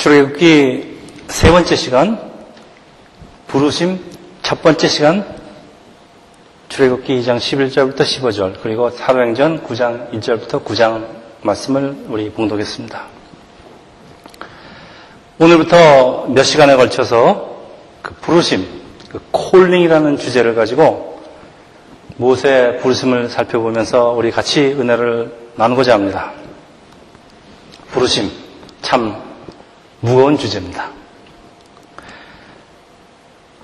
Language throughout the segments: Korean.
출애굽기 세 번째 시간, 부르심 첫 번째 시간, 출애굽기 2장 11절부터 15절, 그리고 사도행전 9장 1절부터 9장 말씀을 우리 봉독했습니다. 오늘부터 몇 시간에 걸쳐서 그 부르심, 그 콜링이라는 주제를 가지고 모세 부르심을 살펴보면서 우리 같이 은혜를 나누고자 합니다. 부르심, 참 무거운 주제입니다.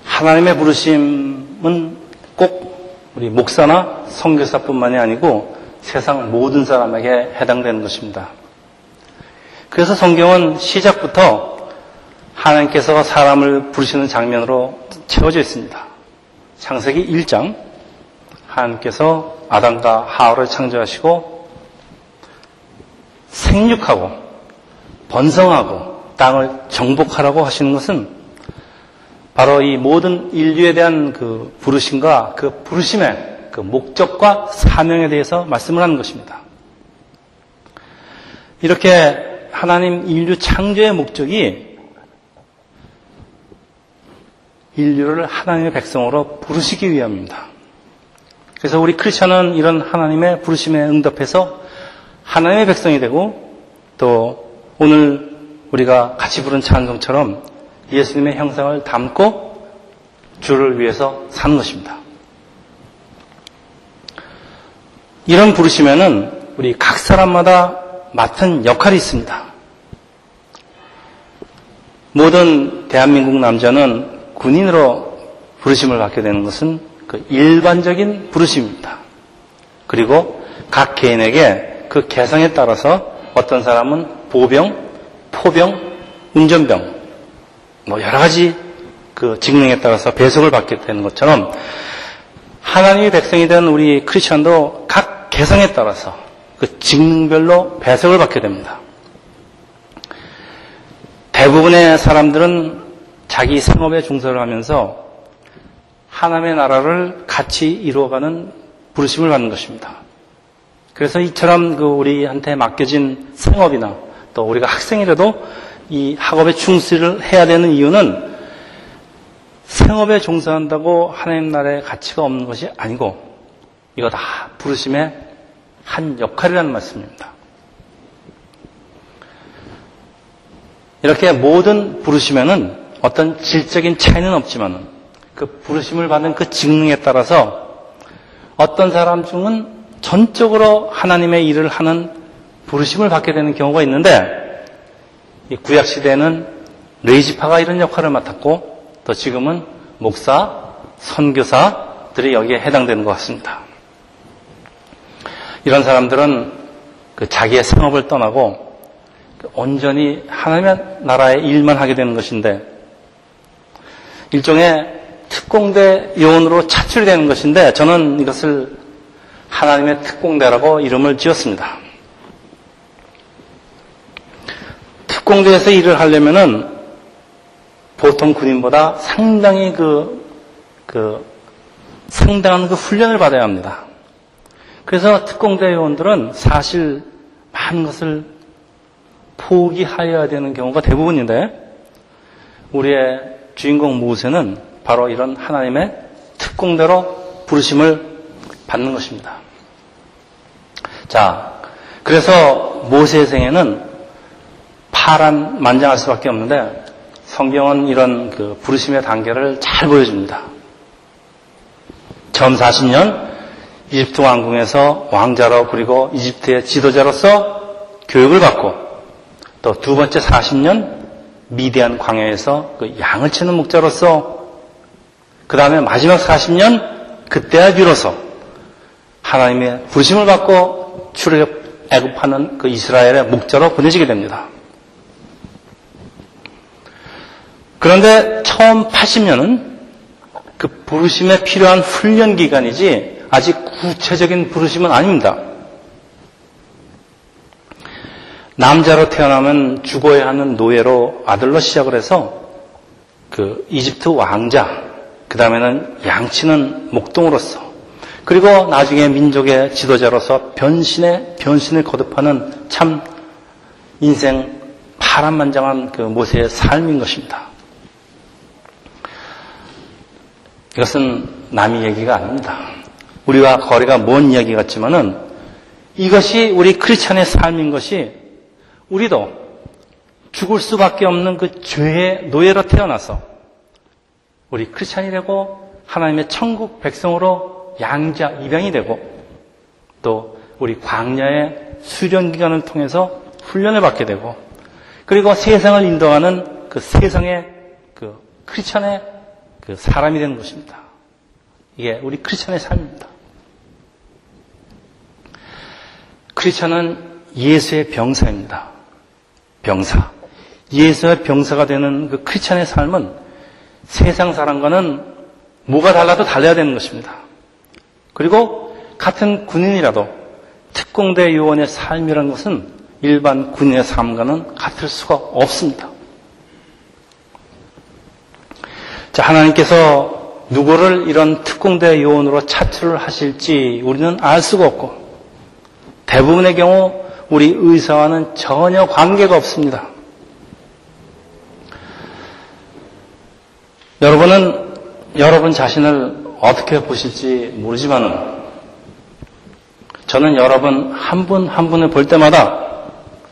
하나님의 부르심은 꼭 우리 목사나 선교사뿐만이 아니고 세상 모든 사람에게 해당되는 것입니다. 그래서 성경은 시작부터 하나님께서 사람을 부르시는 장면으로 채워져 있습니다. 창세기 1장 하나님께서 아담과 하와를 창조하시고 생육하고 번성하고 땅을 정복하라고 하시는 것은 바로 이 모든 인류에 대한 그 부르심과 그 부르심의 그 목적과 사명에 대해서 말씀을 하는 것입니다. 이렇게 하나님 인류 창조의 목적이 인류를 하나님의 백성으로 부르시기 위함입니다. 그래서 우리 크리스천은 이런 하나님의 부르심에 응답해서 하나님의 백성이 되고 또 오늘 우리가 같이 부른 찬송처럼 예수님의 형상을 담고 주를 위해서 사는 것입니다. 이런 부르심에는 우리 각 사람마다 맡은 역할이 있습니다. 모든 대한민국 남자는 군인으로 부르심을 받게 되는 것은 그 일반적인 부르심입니다. 그리고 각 개인에게 그 개성에 따라서 어떤 사람은 보병, 포병, 운전병, 뭐 여러 가지 그 직능에 따라서 배속을 받게 되는 것처럼 하나님의 백성이 된 우리 크리스천도 각 개성에 따라서 그 직능별로 배속을 받게 됩니다. 대부분의 사람들은 자기 생업에 중서를 하면서 하나님의 나라를 같이 이루어가는 부르심을 받는 것입니다. 그래서 이처럼 그 우리한테 맡겨진 생업이나 또 우리가 학생이라도 이 학업에 충실을 해야 되는 이유는 생업에 종사한다고 하나님 나라의 가치가 없는 것이 아니고 이거 다 부르심의 한 역할이라는 말씀입니다. 이렇게 모든 부르심에는 어떤 질적인 차이는 없지만 그 부르심을 받는 그 직능에 따라서 어떤 사람 중은 전적으로 하나님의 일을 하는 부르심을 받게 되는 경우가 있는데 구약 시대에는 레이지파가 이런 역할을 맡았고 또 지금은 목사, 선교사들이 여기에 해당되는 것 같습니다. 이런 사람들은 그 자기의 생업을 떠나고 온전히 하나님의 나라의 일만 하게 되는 것인데 일종의 특공대 요원으로 차출이 되는 것인데 저는 이것을 하나님의 특공대라고 이름을 지었습니다. 특공대에서 일을 하려면은 보통 군인보다 상당히 그, 그, 상당한 그 훈련을 받아야 합니다. 그래서 특공대 요원들은 사실 많은 것을 포기하여야 되는 경우가 대부분인데, 우리의 주인공 모세는 바로 이런 하나님의 특공대로 부르심을 받는 것입니다. 자, 그래서 모세의 생애는 파란 만장할 수밖에 없는데 성경은 이런 그 부르심의 단계를 잘 보여줍니다. 처음 40년 이집트 왕궁에서 왕자로 그리고 이집트의 지도자로서 교육을 받고 또 두 번째 40년 미디안 광야에서 그 양을 치는 목자로서 그 다음에 마지막 40년 그때야 비로소 하나님의 부심을 받고 출애굽 애굽하는 그 이스라엘의 목자로 보내지게 됩니다. 그런데 처음 80년은 그 부르심에 필요한 훈련 기간이지 아직 구체적인 부르심은 아닙니다. 남자로 태어나면 죽어야 하는 노예로 아들로 시작을 해서 그 이집트 왕자, 그 다음에는 양치는 목동으로서, 그리고 나중에 민족의 지도자로서 변신의 변신을 거듭하는 참 인생 파란만장한 그 모세의 삶인 것입니다. 이것은 남의 얘기가 아닙니다. 우리와 거리가 먼 이야기 같지만은 이것이 우리 크리스천의 삶인 것이 우리도 죽을 수밖에 없는 그 죄의 노예로 태어나서 우리 크리스천이 되고 하나님의 천국 백성으로 양자 입양이 되고 또 우리 광야의 수련 기간을 통해서 훈련을 받게 되고 그리고 세상을 인도하는 그 세상의 그 크리스천의 그 사람이 되는 것입니다. 이게 우리 크리스천의 삶입니다. 크리스천은 예수의 병사입니다. 병사. 예수의 병사가 되는 그 크리스천의 삶은 세상 사람과는 뭐가 달라도 달라야 되는 것입니다. 그리고 같은 군인이라도 특공대 요원의 삶이라는 것은 일반 군인의 삶과는 같을 수가 없습니다. 자, 하나님께서 누구를 이런 특공대 요원으로 차출을 하실지 우리는 알 수가 없고 대부분의 경우 우리 의사와는 전혀 관계가 없습니다. 여러분은 여러분 자신을 어떻게 보실지 모르지만은 저는 여러분 한 분한 분을 볼 때마다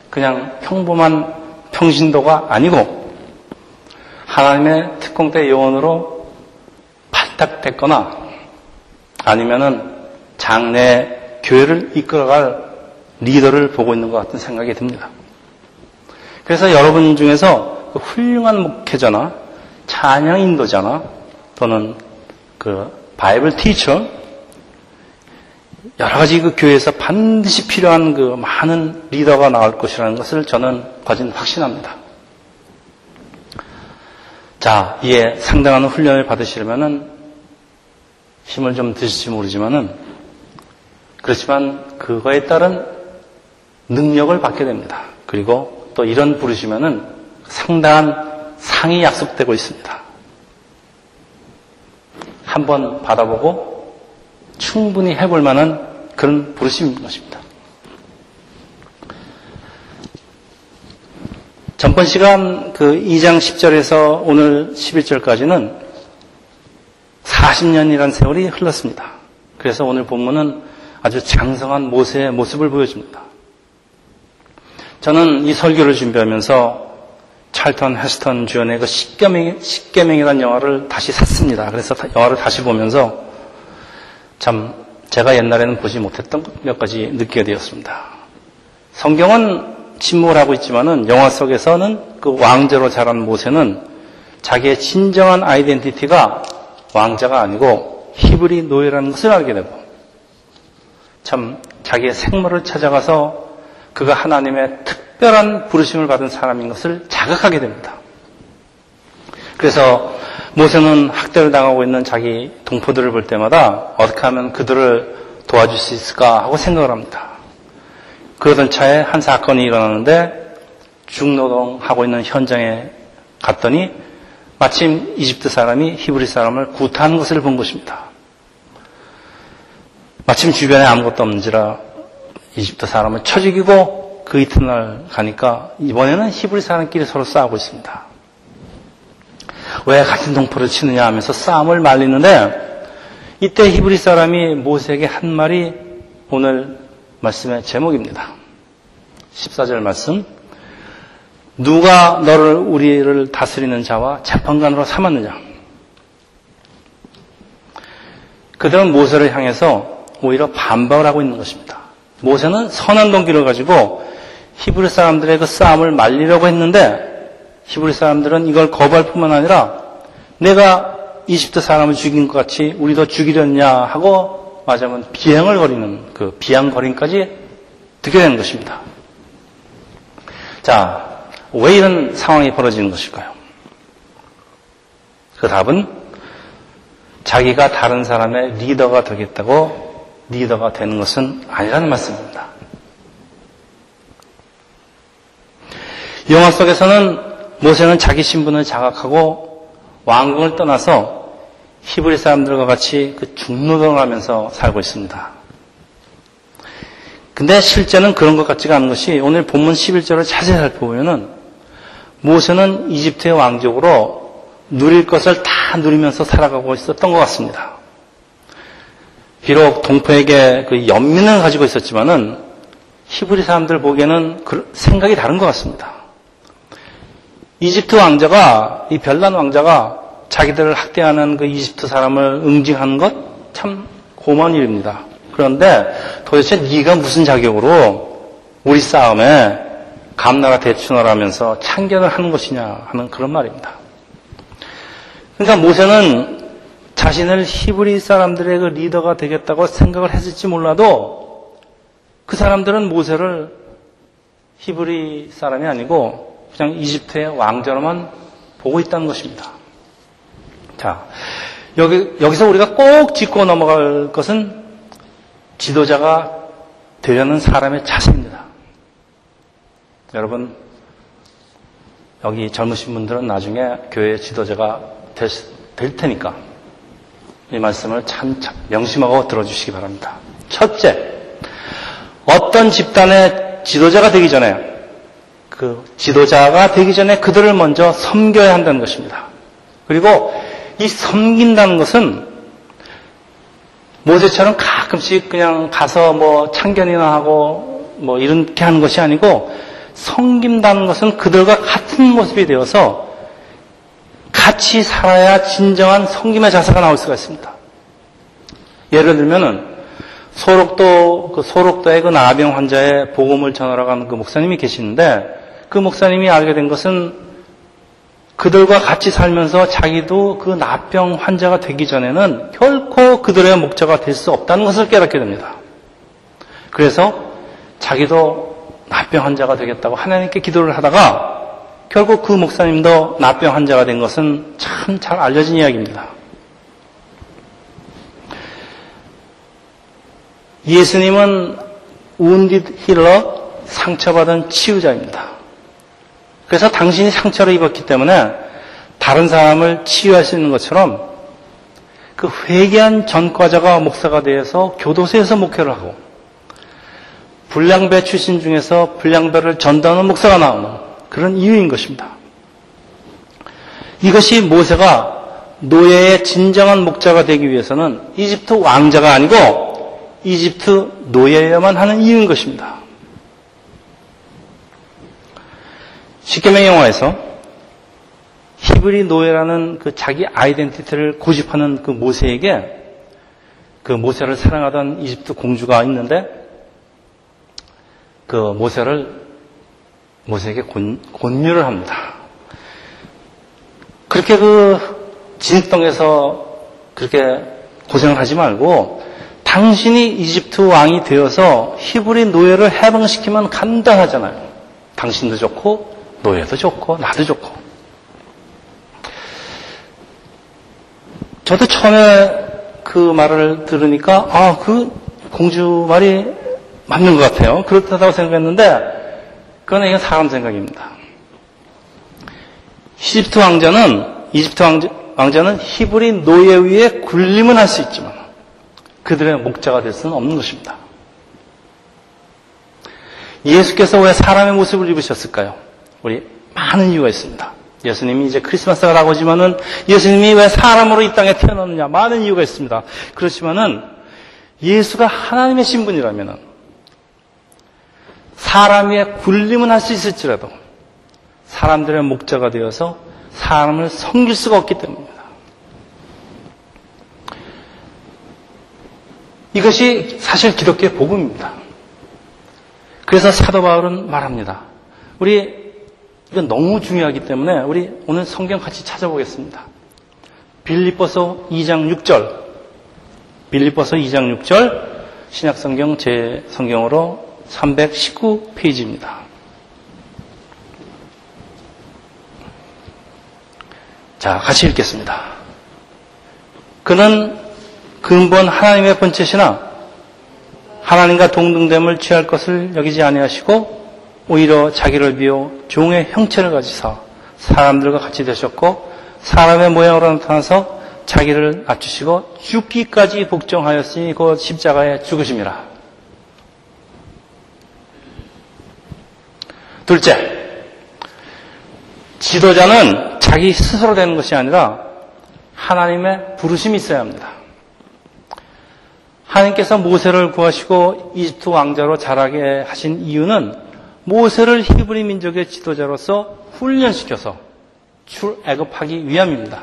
그냥 평범한 평신도가 아니고 하나님의 특공대 요원으로 발탁됐거나 아니면은 장래 교회를 이끌어갈 리더를 보고 있는 것 같은 생각이 듭니다. 그래서 여러분 중에서 그 훌륭한 목회자나 찬양 인도자나 또는 그 바이블 티처 여러 가지 그 교회에서 반드시 필요한 그 많은 리더가 나올 것이라는 것을 저는 거진 확신합니다. 자, 이에 상당한 훈련을 받으시려면은 힘을 좀 드실지 모르지만은 그렇지만 그거에 따른 능력을 받게 됩니다. 그리고 또 이런 부르시면은 상당한 상이 약속되고 있습니다. 한번 받아보고 충분히 해볼 만한 그런 부르심인 것입니다. 전번 시간 그 2장 10절에서 오늘 11절까지는 40년이라는 세월이 흘렀습니다. 그래서 오늘 본문은 아주 장성한 모세의 모습을 보여줍니다. 저는 이 설교를 준비하면서 찰턴 헤스턴 주연의 그 십계명, 십계명이라는 영화를 다시 샀습니다. 그래서 영화를 다시 보면서 참 제가 옛날에는 보지 못했던 몇 가지 느끼게 되었습니다. 성경은 침묵을 하고 있지만은 영화 속에서는 그 왕자로 자란 모세는 자기의 진정한 아이덴티티가 왕자가 아니고 히브리 노예라는 것을 알게 되고 참 자기의 생물을 찾아가서 그가 하나님의 특별한 부르심을 받은 사람인 것을 자각하게 됩니다. 그래서 모세는 학대를 당하고 있는 자기 동포들을 볼 때마다 어떻게 하면 그들을 도와줄 수 있을까 하고 생각을 합니다. 그러던 차에 한 사건이 일어나는데 중노동하고 있는 현장에 갔더니 마침 이집트 사람이 히브리 사람을 구타하는 것을 본 것입니다. 마침 주변에 아무것도 없는지라 이집트 사람을 쳐 죽이고 그 이튿날 가니까 이번에는 히브리 사람끼리 서로 싸우고 있습니다. 왜 같은 동포를 치느냐 하면서 싸움을 말리는데 이때 히브리 사람이 모세에게 한 말이 오늘 말씀의 제목입니다. 14절 말씀. 누가 너를 우리를 다스리는 자와 재판관으로 삼았느냐? 그들은 모세를 향해서 오히려 반박을 하고 있는 것입니다. 모세는 선한 동기를 가지고 히브리 사람들의 그 싸움을 말리려고 했는데 히브리 사람들은 이걸 거부할 뿐만 아니라 내가 이집트 사람을 죽인 것 같이 우리도 죽이렸냐 하고 맞으면 비행을 거리는 그 비양거림까지 듣게 되는 것입니다. 자, 왜 이런 상황이 벌어지는 것일까요? 그 답은 자기가 다른 사람의 리더가 되겠다고 리더가 되는 것은 아니라는 말씀입니다. 영화 속에서는 모세는 자기 신분을 자각하고 왕궁을 떠나서 히브리 사람들과 같이 그 중노동을 하면서 살고 있습니다. 근데 실제는 그런 것 같지가 않은 것이 오늘 본문 11절을 자세히 살펴보면은 모세는 이집트의 왕족으로 누릴 것을 다 누리면서 살아가고 있었던 것 같습니다. 비록 동포에게 그 연민을 가지고 있었지만은 히브리 사람들 보기에는 그 생각이 다른 것 같습니다. 이집트 왕자가 이 별난 왕자가 자기들을 학대하는 그 이집트 사람을 응징하는 것 참 고마운 일입니다. 그런데 도대체 네가 무슨 자격으로 우리 싸움에 감나라 대충을 하면서 참견을 하는 것이냐 하는 그런 말입니다. 그러니까 모세는 자신을 히브리 사람들의 그 리더가 되겠다고 생각을 했을지 몰라도 그 사람들은 모세를 히브리 사람이 아니고 그냥 이집트의 왕자로만 보고 있다는 것입니다. 자, 여기, 여기서 우리가 꼭 짚고 넘어갈 것은 지도자가 되려는 사람의 자세입니다. 여러분, 여기 젊으신 분들은 나중에 교회 지도자가 될, 될 테니까 이 말씀을 참, 참 명심하고 들어주시기 바랍니다. 첫째, 어떤 집단의 지도자가 되기 전에 그 지도자가 되기 전에 그들을 먼저 섬겨야 한다는 것입니다. 그리고 이 섬긴다는 것은 모세처럼 가끔씩 그냥 가서 뭐 참견이나 하고 뭐 이렇게 하는 것이 아니고 섬긴다는 것은 그들과 같은 모습이 되어서 같이 살아야 진정한 섬김의 자세가 나올 수가 있습니다. 예를 들면은 소록도 그 소록도의 그 나병 환자의 복음을 전하러 가는 그 목사님이 계시는데 그 목사님이 알게 된 것은 그들과 같이 살면서 자기도 그 나병 환자가 되기 전에는 결코 그들의 목자가 될 수 없다는 것을 깨닫게 됩니다. 그래서 자기도 나병 환자가 되겠다고 하나님께 기도를 하다가 결국 그 목사님도 나병 환자가 된 것은 참 잘 알려진 이야기입니다. 예수님은 운디드 힐러 상처받은 치유자입니다. 그래서 당신이 상처를 입었기 때문에 다른 사람을 치유할 수 있는 것처럼 그 회개한 전과자가 목사가 되어서 교도소에서 목회를 하고 불량배 출신 중에서 불량배를 전도하는 목사가 나오는 그런 이유인 것입니다. 이것이 모세가 노예의 진정한 목자가 되기 위해서는 이집트 왕자가 아니고 이집트 노예여만 하는 이유인 것입니다. 십계명 영화에서 히브리 노예라는 그 자기 아이덴티티를 고집하는 그 모세에게 그 모세를 사랑하던 이집트 공주가 있는데 그 모세를 모세에게 곤, 곤유를 합니다. 그렇게 그 진흙덩에서 그렇게 고생을 하지 말고 당신이 이집트 왕이 되어서 히브리 노예를 해방시키면 간단하잖아요. 당신도 좋고 노예도 좋고 나도 좋고. 저도 처음에 그 말을 들으니까 아 그 공주 말이 맞는 것 같아요. 그렇다고 생각했는데 그건 이건 사람 생각입니다. 이집트 왕자는 이집트 왕자, 왕자는 히브리 노예 위에 군림은 할 수 있지만 그들의 목자가 될 수는 없는 것입니다. 예수께서 왜 사람의 모습을 입으셨을까요? 우리 많은 이유가 있습니다. 예수님이 이제 크리스마스가 다가오지만은 예수님이 왜 사람으로 이 땅에 태어났느냐 많은 이유가 있습니다. 그렇지만은 예수가 하나님의 신분이라면은 사람 위에 군림은 할 수 있을지라도 사람들의 목자가 되어서 사람을 섬길 수가 없기 때문입니다. 이것이 사실 기독교의 복음입니다. 그래서 사도 바울은 말합니다. 우리 이건 너무 중요하기 때문에 우리 오늘 성경 같이 찾아보겠습니다. 빌립보서 2장 6절. 빌립보서 2장 6절. 신약 성경 제 성경으로 319페이지입니다. 자, 같이 읽겠습니다. 그는 근본 하나님의 본체시나 하나님과 동등됨을 취할 것을 여기지 아니하시고 오히려 자기를 비워 종의 형체를 가지사 사람들과 같이 되셨고 사람의 모양으로 나타나서 자기를 낮추시고 죽기까지 복종하였으니 그 십자가에 죽으심이라. 둘째, 지도자는 자기 스스로 되는 것이 아니라 하나님의 부르심이 있어야 합니다. 하나님께서 모세를 구하시고 이집트 왕자로 자라게 하신 이유는 모세를 히브리 민족의 지도자로서 훈련시켜서 출애굽하기 위함입니다.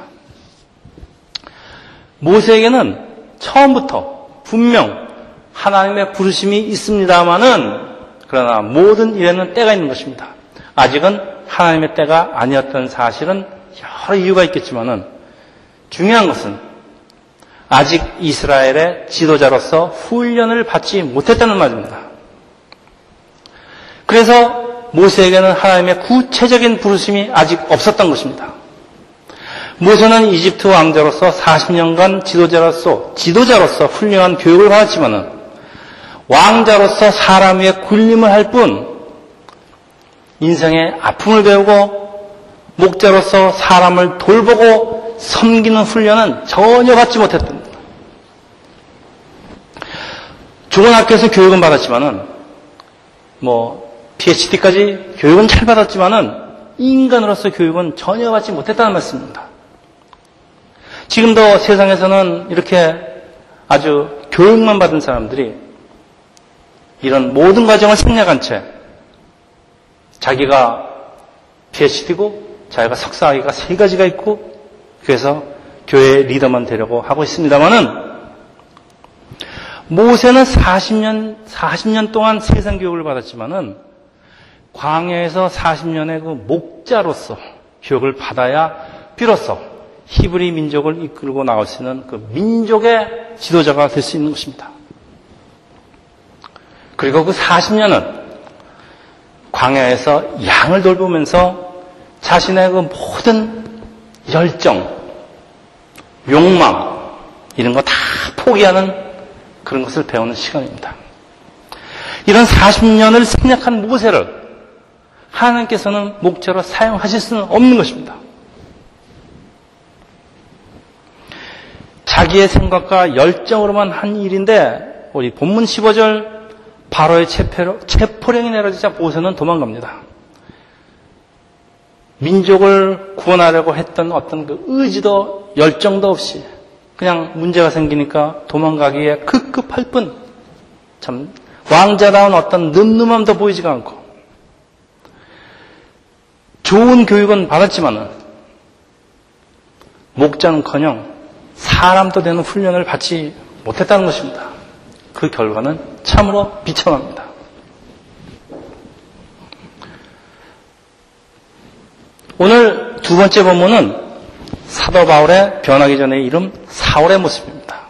모세에게는 처음부터 분명 하나님의 부르심이 있습니다만은 그러나 모든 일에는 때가 있는 것입니다. 아직은 하나님의 때가 아니었던 사실은 여러 이유가 있겠지만은 중요한 것은 아직 이스라엘의 지도자로서 훈련을 받지 못했다는 말입니다. 그래서 모세에게는 하나님의 구체적인 부르심이 아직 없었던 것입니다. 모세는 이집트 왕자로서 40년간 지도자로서 지도자로서 훌륭한 교육을 받았지만은 왕자로서 사람 위에 군림을 할 뿐 인생의 아픔을 배우고 목자로서 사람을 돌보고 섬기는 훈련은 전혀 받지 못했던 좋은 학교에서 교육은 받았지만은 뭐 PhD까지 교육은 잘 받았지만은 인간으로서 교육은 전혀 받지 못했다는 말씀입니다. 지금도 세상에서는 이렇게 아주 교육만 받은 사람들이 이런 모든 과정을 생략한 채 자기가 PhD고 자기가 석사학위가 세 가지가 있고 그래서 교회 리더만 되려고 하고 있습니다만은 모세는 40년 40년 동안 세상 교육을 받았지만은 광야에서 40년의 그 목자로서 교육을 받아야 비로소 히브리 민족을 이끌고 나갈 수 있는 그 민족의 지도자가 될 수 있는 것입니다. 그리고 그 40년은 광야에서 양을 돌보면서 자신의 그 모든 열정, 욕망, 이런 거 다 포기하는 그런 것을 배우는 시간입니다. 이런 40년을 생략한 모세를 하나님께서는 목재로 사용하실 수는 없는 것입니다. 자기의 생각과 열정으로만 한 일인데 우리 본문 15절 바로의 체포령, 이 내려지자 모세는 도망갑니다. 민족을 구원하려고 했던 어떤 그 의지도 열정도 없이 그냥 문제가 생기니까 도망가기에 급급할 뿐 참 왕자다운 어떤 늠름함도 보이지가 않고 좋은 교육은 받았지만은 목자는커녕 사람도 되는 훈련을 받지 못했다는 것입니다. 그 결과는 참으로 비참합니다. 오늘 두 번째 본문은 사도 바울의 변하기 전의 이름 사울의 모습입니다.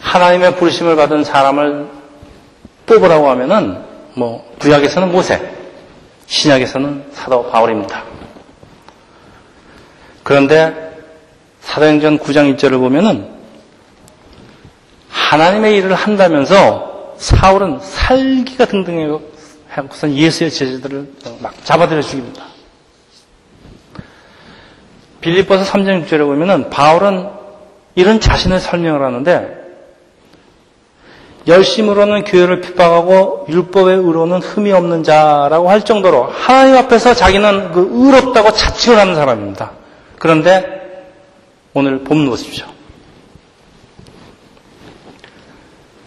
하나님의 부르심을 받은 사람을 뽑으라고 하면은 뭐 구약에서는 모세, 신약에서는 사도 바울입니다. 그런데 사도행전 9장 1절을 보면은 하나님의 일을 한다면서 사울은 살기가 등등해서 예수의 제자들을 막 잡아들여 죽입니다. 빌립보서 3장 6절에 보면은 바울은 이런 자신을 설명을 하는데 열심으로는 교회를 핍박하고 율법의 의로는 흠이 없는 자라고 할 정도로 하나님 앞에서 자기는 그 의롭다고 자칭을 하는 사람입니다. 그런데 오늘 본문 보십시오.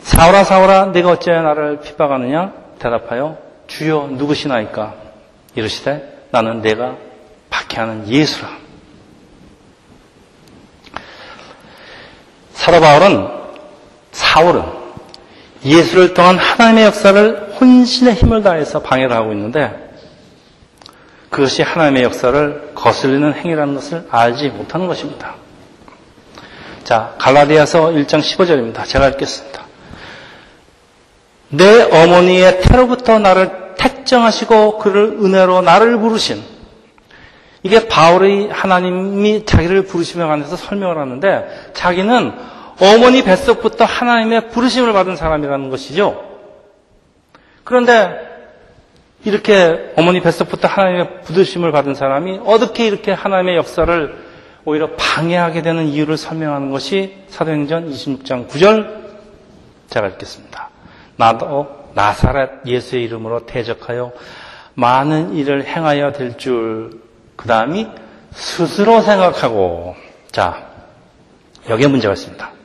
사울아 사울아 내가 어찌하여 나를 핍박하느냐 대답하여 주여 누구시나이까 이르시되 나는 내가 박해하는 예수라 사도 바울은 사울은 예수를 통한 하나님의 역사를 혼신의 힘을 다해서 방해를 하고 있는데 그것이 하나님의 역사를 거슬리는 행위라는 것을 알지 못하는 것입니다. 자, 갈라디아서 1장 15절입니다. 제가 읽겠습니다. 내 어머니의 태로부터 나를 택정하시고 그를 은혜로 나를 부르신 이게 바울의 하나님이 자기를 부르심에 관해서 설명을 하는데 자기는 어머니 뱃속부터 하나님의 부르심을 받은 사람이라는 것이죠. 그런데 이렇게 어머니 뱃속부터 하나님의 부드심을 받은 사람이 어떻게 이렇게 하나님의 역사를 오히려 방해하게 되는 이유를 설명하는 것이 사도행전 26장 9절 제가 읽겠습니다. 나도 나사렛 예수의 이름으로 대적하여 많은 일을 행하여 될 줄, 그 다음이 스스로 생각하고, 자, 여기에 문제가 있습니다.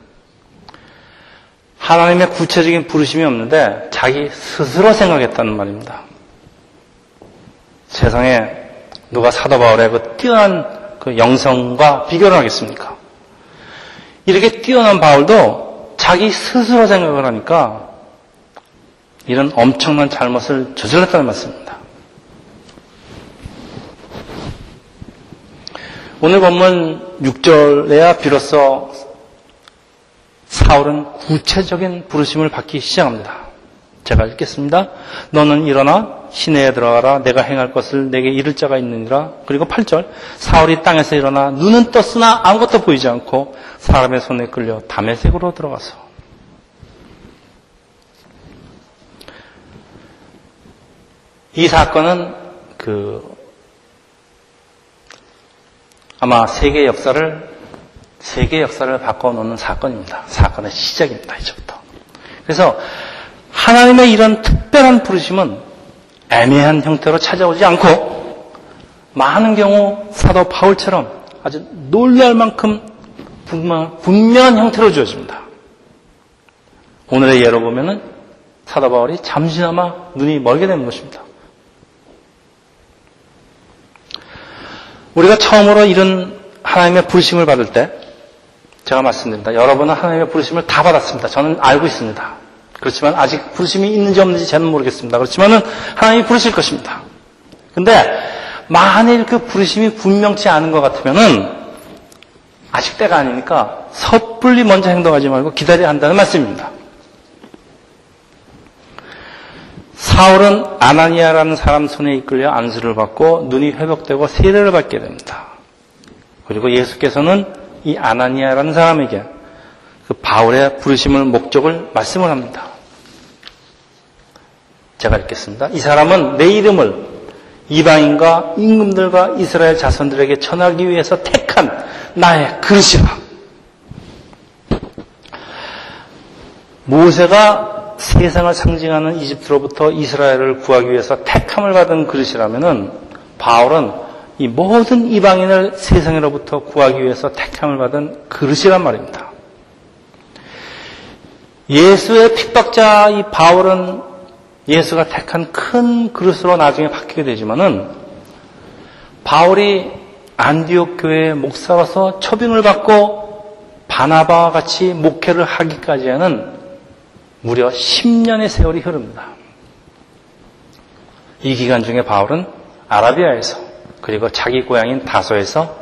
하나님의 구체적인 부르심이 없는데 자기 스스로 생각했다는 말입니다. 세상에 누가 사도 바울의 그 뛰어난 그 영성과 비교를 하겠습니까? 이렇게 뛰어난 바울도 자기 스스로 생각을 하니까 이런 엄청난 잘못을 저질렀다는 말씀입니다. 오늘 본문 6절에야 비로소 사울은 구체적인 부르심을 받기 시작합니다. 제가 읽겠습니다. 너는 일어나 시내에 들어가라. 내가 행할 것을 내게 이를 자가 있느니라. 그리고 8절. 사울이 땅에서 일어나 눈은 떴으나 아무것도 보이지 않고 사람의 손에 끌려 담에색으로 들어가서 이 사건은 그 아마 세계 역사를 세계 역사를 바꿔놓는 사건입니다. 사건의 시작입니다. 이제부터. 그래서 하나님의 이런 특별한 부르심은 애매한 형태로 찾아오지 않고 많은 경우 사도 바울처럼 아주 놀랄 만큼 분명한 형태로 주어집니다. 오늘의 예로 보면은 사도 바울이 잠시나마 눈이 멀게 되는 것입니다. 우리가 처음으로 이런 하나님의 부르심을 받을 때 제가 말씀드립니다. 여러분은 하나님의 부르심을 다 받았습니다. 저는 알고 있습니다. 그렇지만 아직 부르심이 있는지 없는지 저는 모르겠습니다. 그렇지만은 하나님이 부르실 것입니다. 근데 만일 그 부르심이 분명치 않은 것 같으면은 아직 때가 아니니까 섣불리 먼저 행동하지 말고 기다려야 한다는 말씀입니다. 사울은 아나니아라는 사람 손에 이끌려 안수를 받고 눈이 회복되고 세례를 받게 됩니다. 그리고 예수께서는 이 아나니아라는 사람에게 그 바울의 부르심을 목적을 말씀을 합니다. 제가 읽겠습니다. 이 사람은 내 이름을 이방인과 임금들과 이스라엘 자손들에게 전하기 위해서 택한 나의 그릇이라. 모세가 세상을 상징하는 이집트로부터 이스라엘을 구하기 위해서 택함을 받은 그릇이라면은 바울은 이 모든 이방인을 세상으로부터 구하기 위해서 택함을 받은 그릇이란 말입니다. 예수의 핍박자 이 바울은 예수가 택한 큰 그릇으로 나중에 바뀌게 되지만은 바울이 안디옥 교회의 목사로서 초빙을 받고 바나바와 같이 목회를 하기까지에는 무려 10년의 세월이 흐릅니다. 이 기간 중에 바울은 아라비아에서 그리고 자기 고향인 다소에서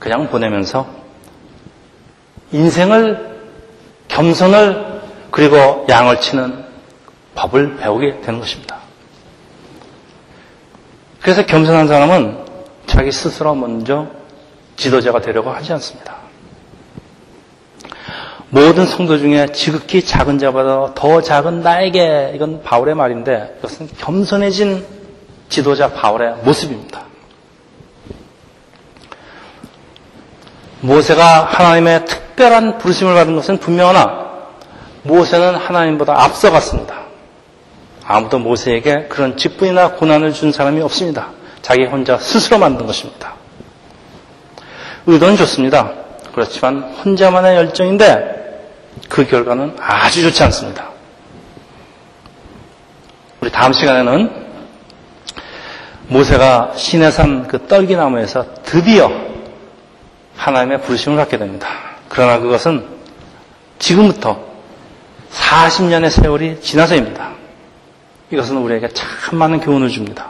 그냥 보내면서 인생을 겸손을 그리고 양을 치는 법을 배우게 되는 것입니다. 그래서 겸손한 사람은 자기 스스로 먼저 지도자가 되려고 하지 않습니다. 모든 성도 중에 지극히 작은 자보다 더 작은 나에게 이건 바울의 말인데 이것은 겸손해진 지도자 바울의 모습입니다. 모세가 하나님의 특별한 부르심을 받은 것은 분명하나 모세는 하나님보다 앞서갔습니다. 아무도 모세에게 그런 직분이나 고난을 준 사람이 없습니다. 자기 혼자 스스로 만든 것입니다. 의도는 좋습니다. 그렇지만 혼자만의 열정인데 그 결과는 아주 좋지 않습니다. 우리 다음 시간에는 모세가 시내산 그 떨기나무에서 드디어 하나님의 부르심을 받게 됩니다. 그러나 그것은 지금부터 40년의 세월이 지나서입니다. 이것은 우리에게 참 많은 교훈을 줍니다.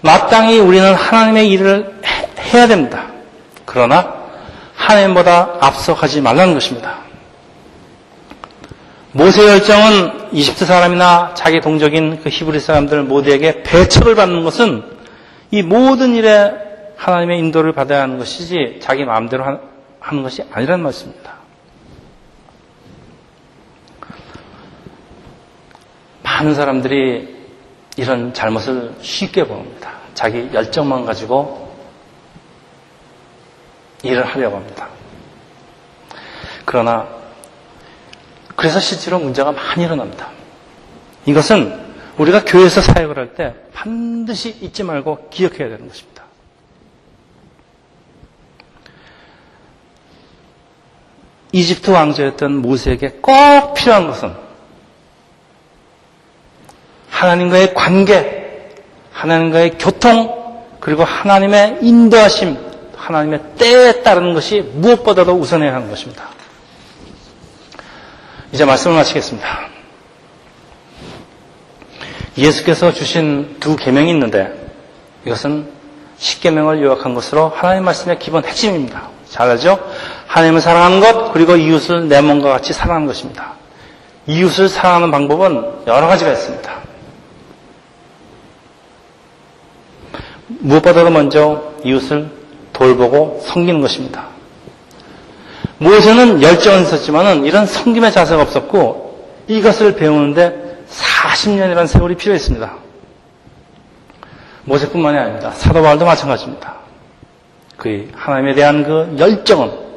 마땅히 우리는 하나님의 일을 해야 됩니다. 그러나 하나님보다 앞서가지 말라는 것입니다. 모세 열정은 이집트 사람이나 자기 동족인 그 히브리 사람들 모두에게 배척을 받는 것은 이 모든 일에 하나님의 인도를 받아야 하는 것이지 자기 마음대로 하는 것이 아니라는 말씀입니다. 많은 사람들이 이런 잘못을 쉽게 봅니다. 자기 열정만 가지고 일을 하려고 합니다. 그러나 그래서 실제로 문제가 많이 일어납니다. 이것은 우리가 교회에서 사역을 할 때 반드시 잊지 말고 기억해야 되는 것입니다. 이집트 왕조였던 모세에게 꼭 필요한 것은 하나님과의 관계, 하나님과의 교통, 그리고 하나님의 인도하심, 하나님의 때에 따르는 것이 무엇보다도 우선해야 하는 것입니다. 이제 말씀을 마치겠습니다. 예수께서 주신 두 계명이 있는데 이것은 십계명을 요약한 것으로 하나님 말씀의 기본 핵심입니다. 잘 알죠? 하나님을 사랑하는 것 그리고 이웃을 내 몸과 같이 사랑하는 것입니다. 이웃을 사랑하는 방법은 여러 가지가 있습니다. 무엇보다도 먼저 이웃을 돌보고 섬기는 것입니다. 모세는 열정은 있었지만은 이런 섬김의 자세가 없었고 이것을 배우는데 40년이라는 세월이 필요했습니다. 모세뿐만이 아닙니다. 사도 바울도 마찬가지입니다. 그 하나님에 대한 그 열정은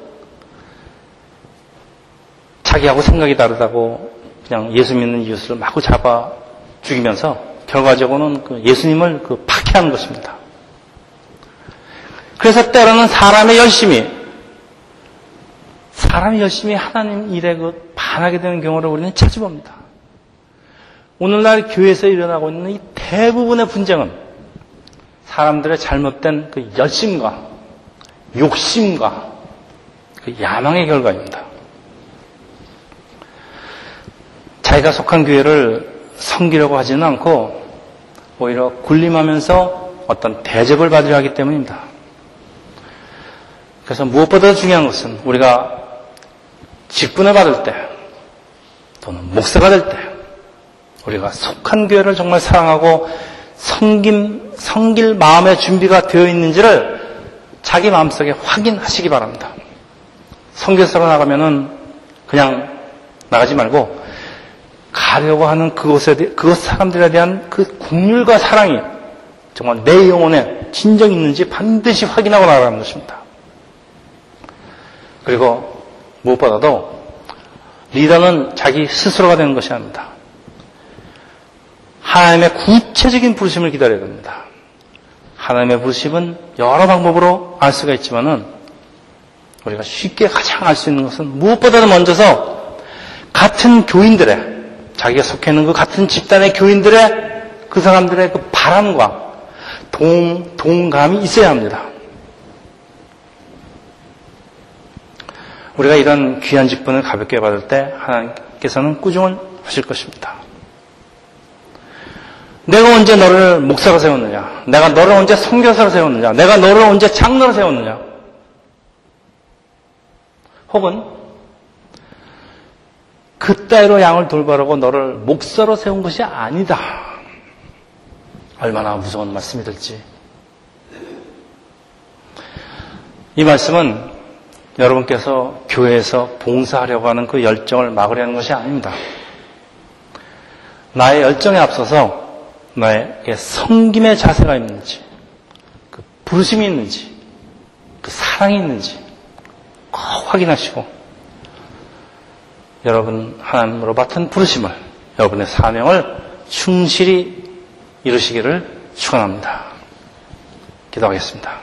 자기하고 생각이 다르다고 그냥 예수 믿는 이웃을 마구 잡아 죽이면서 결과적으로는 그 예수님을 그 박해하는 것입니다. 그래서 때로는 사람의 열심이 사람이 열심히 하나님 일에 그 반하게 되는 경우를 우리는 자주 봅니다. 오늘날 교회에서 일어나고 있는 이 대부분의 분쟁은 사람들의 잘못된 그 열심과 욕심과 그 야망의 결과입니다. 자기가 속한 교회를 섬기려고 하지는 않고 오히려 군림하면서 어떤 대접을 받으려 하기 때문입니다. 그래서 무엇보다 중요한 것은 우리가 직분을 받을 때 또는 목사가 될 때 우리가 속한 교회를 정말 사랑하고 성김, 성길 마음의 준비가 되어 있는지를 자기 마음속에 확인하시기 바랍니다. 성교사로 나가면은 그냥 나가지 말고 가려고 하는 그곳에 그곳 사람들에 대한 그 국률과 사랑이 정말 내 영혼에 진정 있는지 반드시 확인하고 나가는 것입니다. 그리고 무엇보다도 리더는 자기 스스로가 되는 것이 아닙니다. 하나님의 구체적인 부르심을 기다려야 됩니다. 하나님의 부르심은 여러 방법으로 알 수가 있지만은 우리가 쉽게 가장 알 수 있는 것은 무엇보다도 먼저서 같은 교인들의 자기가 속해 있는 그 같은 집단의 교인들의 그 사람들의 그 바람과 동, 동감이 있어야 합니다. 우리가 이런 귀한 직분을 가볍게 받을 때 하나님께서는 꾸중을 하실 것입니다. 내가 언제 너를 목사로 세웠느냐? 내가 너를 언제 선교사로 세웠느냐? 내가 너를 언제 장로로 세웠느냐? 혹은 그때로 양을 돌바르고 너를 목사로 세운 것이 아니다. 얼마나 무서운 말씀이 될지. 이 말씀은 여러분께서 교회에서 봉사하려고 하는 그 열정을 막으려는 것이 아닙니다. 나의 열정에 앞서서 나에게 성김의 자세가 있는지, 그 부르심이 있는지, 그 사랑이 있는지 꼭 확인하시고 여러분 하나님으로 맡은 부르심을 여러분의 사명을 충실히 이루시기를 축원합니다. 기도하겠습니다.